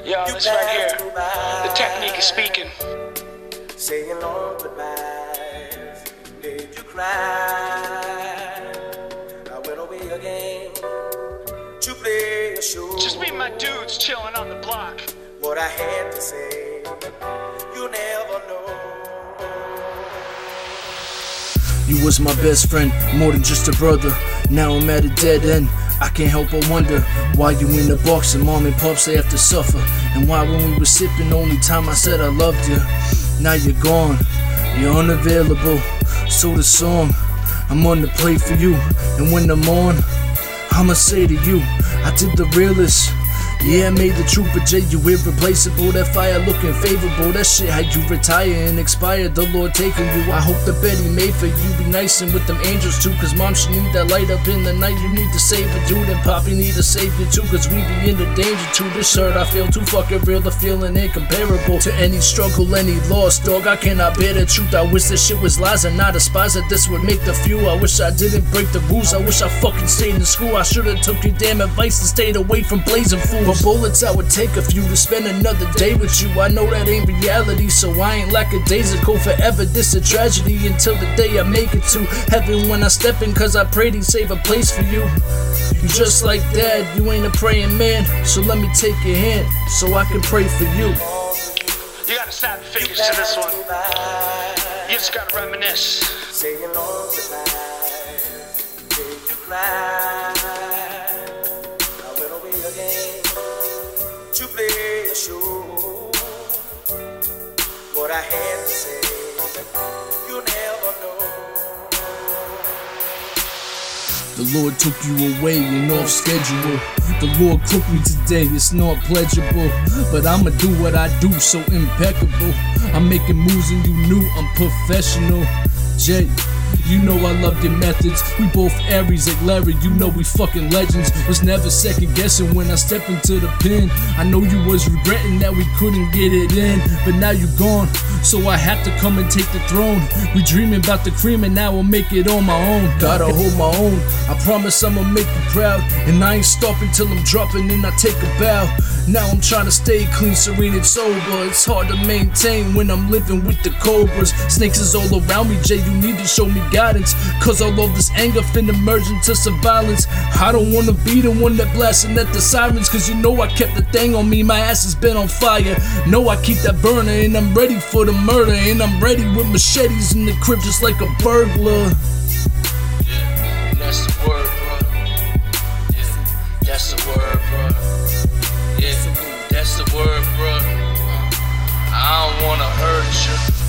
Yo, this right here. The technique is speaking. Saying long goodbyes. Did you cry? I went away again to play a show. Just me and my dudes chilling on the block. What I had to say, you never know. You was my best friend, more than just a brother. Now I'm at a dead end. I can't help but wonder why you in the box and mom and pops they have to suffer. And why when we were sipping, only time I said I loved you. Now you're gone, you're unavailable. So the song, I'm on the play for you. And when I'm on, I'ma say to you, I did the realest. Yeah, I made the Trooper J, you irreplaceable. That fire looking favorable. That shit had you retire and expire. The Lord taking you. I hope the bed he made for you be nice and with them angels too. Cause mom, she need that light up in the night. You need to save it, dude. And Poppy need save you too. Cause we be in the danger too. This hurt, I feel too fucking real. The feeling incomparable to any struggle, any loss, dog. I cannot bear the truth. I wish this shit was lies and not a spies. That this would make the few. I wish I didn't break the rules. I wish I fucking stayed in school. I should've took your damn advice and stayed away from blazing fools. For bullets, I would take a few to spend another day with you. I know that ain't reality, so I ain't like a daisical forever. This a tragedy until the day I make it to heaven when I step in, cause I prayed he'd save a place for you. You just like dad, you ain't a praying man, so let me take your hand so I can pray for you. You gotta snap your fingers to this one. You just gotta reminisce. Saying long goodbyes. To play a show. What I had to say, you never know. The Lord took you away and off schedule. The Lord cooked me today, it's not pleasurable. But I'ma do what I do so impeccable. I'm making moves and you knew I'm professional. Jay, you know I love your methods. We both Aries like Larry, you know we fucking legends. Was never second guessing when I step into the pen. I know you was regretting that we couldn't get it in, but now you gone. So I have to come and take the throne. We dreaming about the cream and now I'll make it on my own. Gotta hold my own. I promise I'ma make you proud. And I ain't stopping till I'm dropping and I take a bow. Now I'm trying to stay clean, serene, and sober. It's hard to maintain when I'm living with the cobras. Snakes is all around me, Jay. You need to show me guidance. Cause all of this anger finna merge into some violence. I don't wanna be the one that blasting at the sirens. Cause you know I kept the thing on me. My ass has been on fire. Know I keep that burner and I'm ready for the murder. And I'm ready with machetes in the crib just like a burglar. Yeah, that's the word, bro. Yeah, that's the word, bro. Yeah, that's the word, bro. I don't wanna hurt you.